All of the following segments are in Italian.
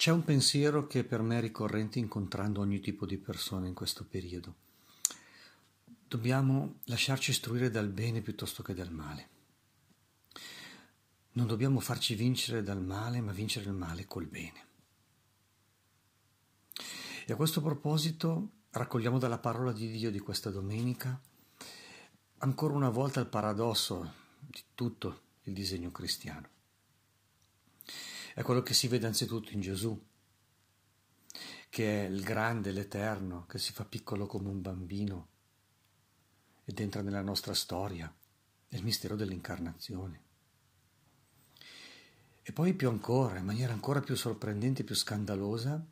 C'è un pensiero che per me è ricorrente incontrando ogni tipo di persona in questo periodo. Dobbiamo lasciarci istruire dal bene piuttosto che dal male. Non dobbiamo farci vincere dal male, ma vincere il male col bene. E a questo proposito raccogliamo dalla parola di Dio di questa domenica ancora una volta il paradosso di tutto il disegno cristiano. È quello che si vede anzitutto in Gesù, che è il grande, l'eterno, che si fa piccolo come un bambino ed entra nella nostra storia, il mistero dell'incarnazione. E poi più ancora, in maniera ancora più sorprendente più scandalosa,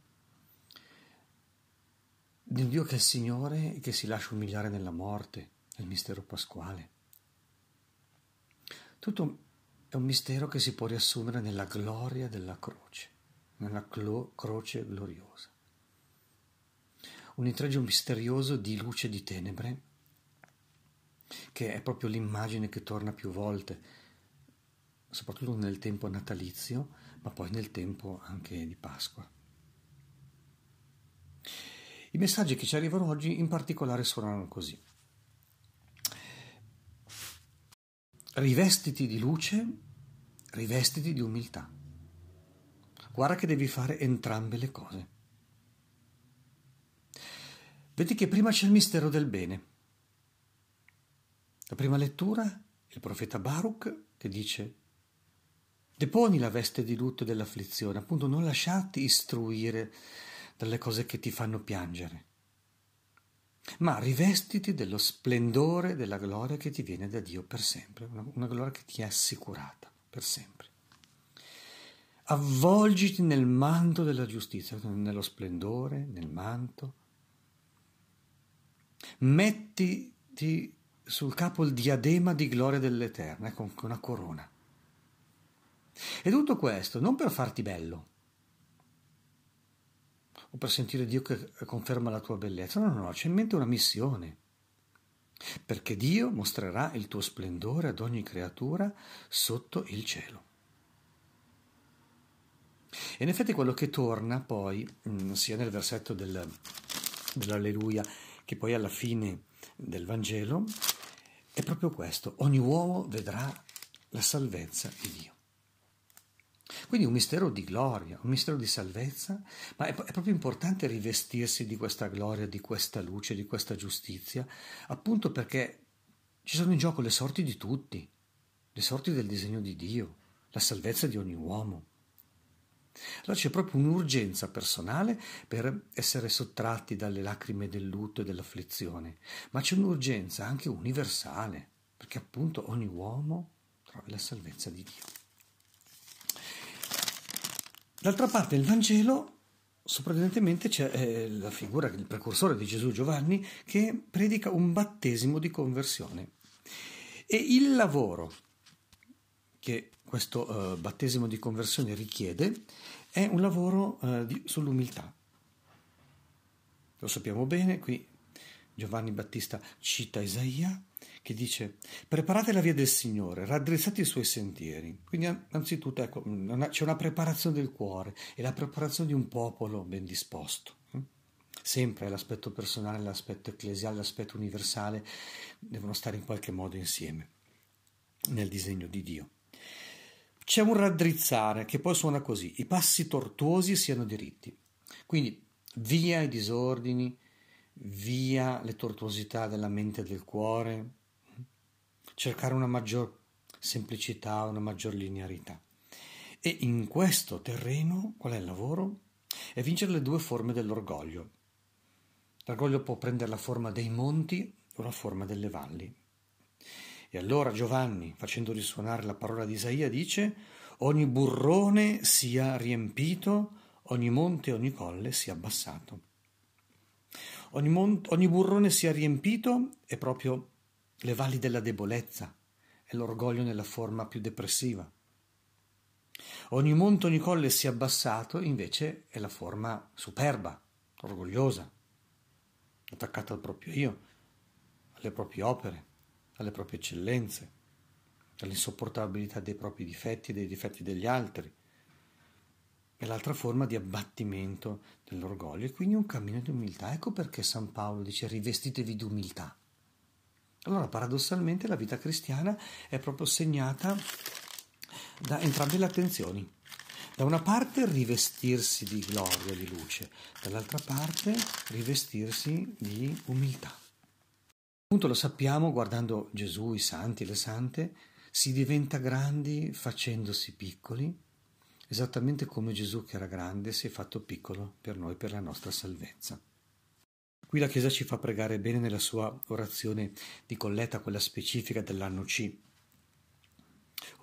di un Dio che è il Signore e che si lascia umiliare nella morte, nel mistero pasquale. Tutto è un mistero che si può riassumere nella gloria della croce, nella clo- croce gloriosa. Un intreccio misterioso di luce e di tenebre, che è proprio l'immagine che torna più volte, soprattutto nel tempo natalizio, ma poi nel tempo anche di Pasqua. I messaggi che ci arrivano oggi in particolare suonano così. Rivestiti di luce, rivestiti di umiltà. Guarda che devi fare entrambe le cose. Vedi che prima c'è il mistero del bene. La prima lettura, il profeta Baruch che dice Deponi la veste di lutto dell'afflizione, appunto non lasciarti istruire dalle cose che ti fanno piangere ma rivestiti dello splendore della gloria che ti viene da Dio per sempre, una, una gloria che ti è assicurata per sempre. Avvolgiti nel manto della giustizia, nello splendore, nel manto. Mettiti sul capo il diadema di gloria dell'Eterno, ecco una corona. E tutto questo non per farti bello, per sentire Dio che conferma la tua bellezza. No, no, no, c'è in mente una missione. Perché Dio mostrerà il tuo splendore ad ogni creatura sotto il cielo. E in effetti quello che torna poi, mm, sia nel versetto del, dell'Alleluia che poi alla fine del Vangelo, è proprio questo. Ogni uomo vedrà la salvezza di Dio. Quindi un mistero di gloria, un mistero di salvezza, ma è, è, proprio importante rivestirsi di questa gloria, di questa luce, di questa giustizia, appunto perché ci sono in gioco le sorti di tutti, le sorti del disegno di Dio, la salvezza di ogni uomo. Allora c'è proprio un'urgenza personale per essere sottratti dalle lacrime del lutto e dell'afflizione, ma c'è un'urgenza anche universale, perché appunto ogni uomo trovi la salvezza di Dio. D'altra parte il Vangelo, sorprendentemente, c'è eh, la figura, il precursore di Gesù Giovanni, che predica un battesimo di conversione. E il lavoro che questo eh, battesimo di conversione richiede è un lavoro eh, di, sull'umiltà. Lo sappiamo bene, qui Giovanni Battista cita Isaia, che dice preparate la via del Signore, raddrizzate i suoi sentieri. Quindi anzitutto ecco, c'è una preparazione del cuore e la preparazione di un popolo ben disposto. Eh. Sempre l'aspetto personale, l'aspetto ecclesiale, l'aspetto universale devono stare in qualche modo insieme nel disegno di Dio. C'è un raddrizzare che poi suona così, i passi tortuosi siano diritti. Quindi via i disordini, via le tortuosità della mente e del cuore, cercare una maggior semplicità, una maggior linearità. E in questo terreno qual è il lavoro? È vincere le due forme dell'orgoglio. L'orgoglio può prendere la forma dei monti o la forma delle valli. E allora Giovanni, facendo risuonare la parola di Isaia, dice ogni burrone sia riempito, ogni monte ogni colle sia abbassato. Ogni, mon- ogni burrone sia riempito è proprio le valli della debolezza, è l'orgoglio nella forma più depressiva. Ogni monte, ogni colle sia abbassato, invece, è la forma superba, orgogliosa, attaccata al proprio io, alle proprie opere, alle proprie eccellenze, all'insopportabilità dei propri difetti e dei difetti degli altri. è l'altra forma di abbattimento dell'orgoglio e quindi un cammino di umiltà. Ecco perché San Paolo dice rivestitevi di umiltà. Allora, paradossalmente, la vita cristiana è proprio segnata da entrambe le attenzioni. Da una parte rivestirsi di gloria, di luce, dall'altra parte rivestirsi di umiltà. Appunto lo sappiamo guardando Gesù, i santi, le sante, si diventa grandi facendosi piccoli esattamente come Gesù che era grande si è fatto piccolo per noi, per la nostra salvezza. Qui la Chiesa ci fa pregare bene nella sua orazione di colletta, quella specifica dell'anno C.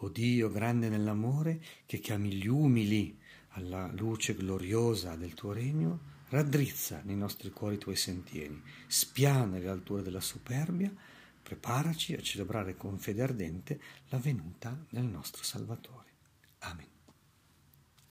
O Dio grande nell'amore, che chiami gli umili alla luce gloriosa del tuo regno, raddrizza nei nostri cuori i tuoi sentieri, spiana le alture della superbia, preparaci a celebrare con fede ardente la venuta del nostro Salvatore. Amen.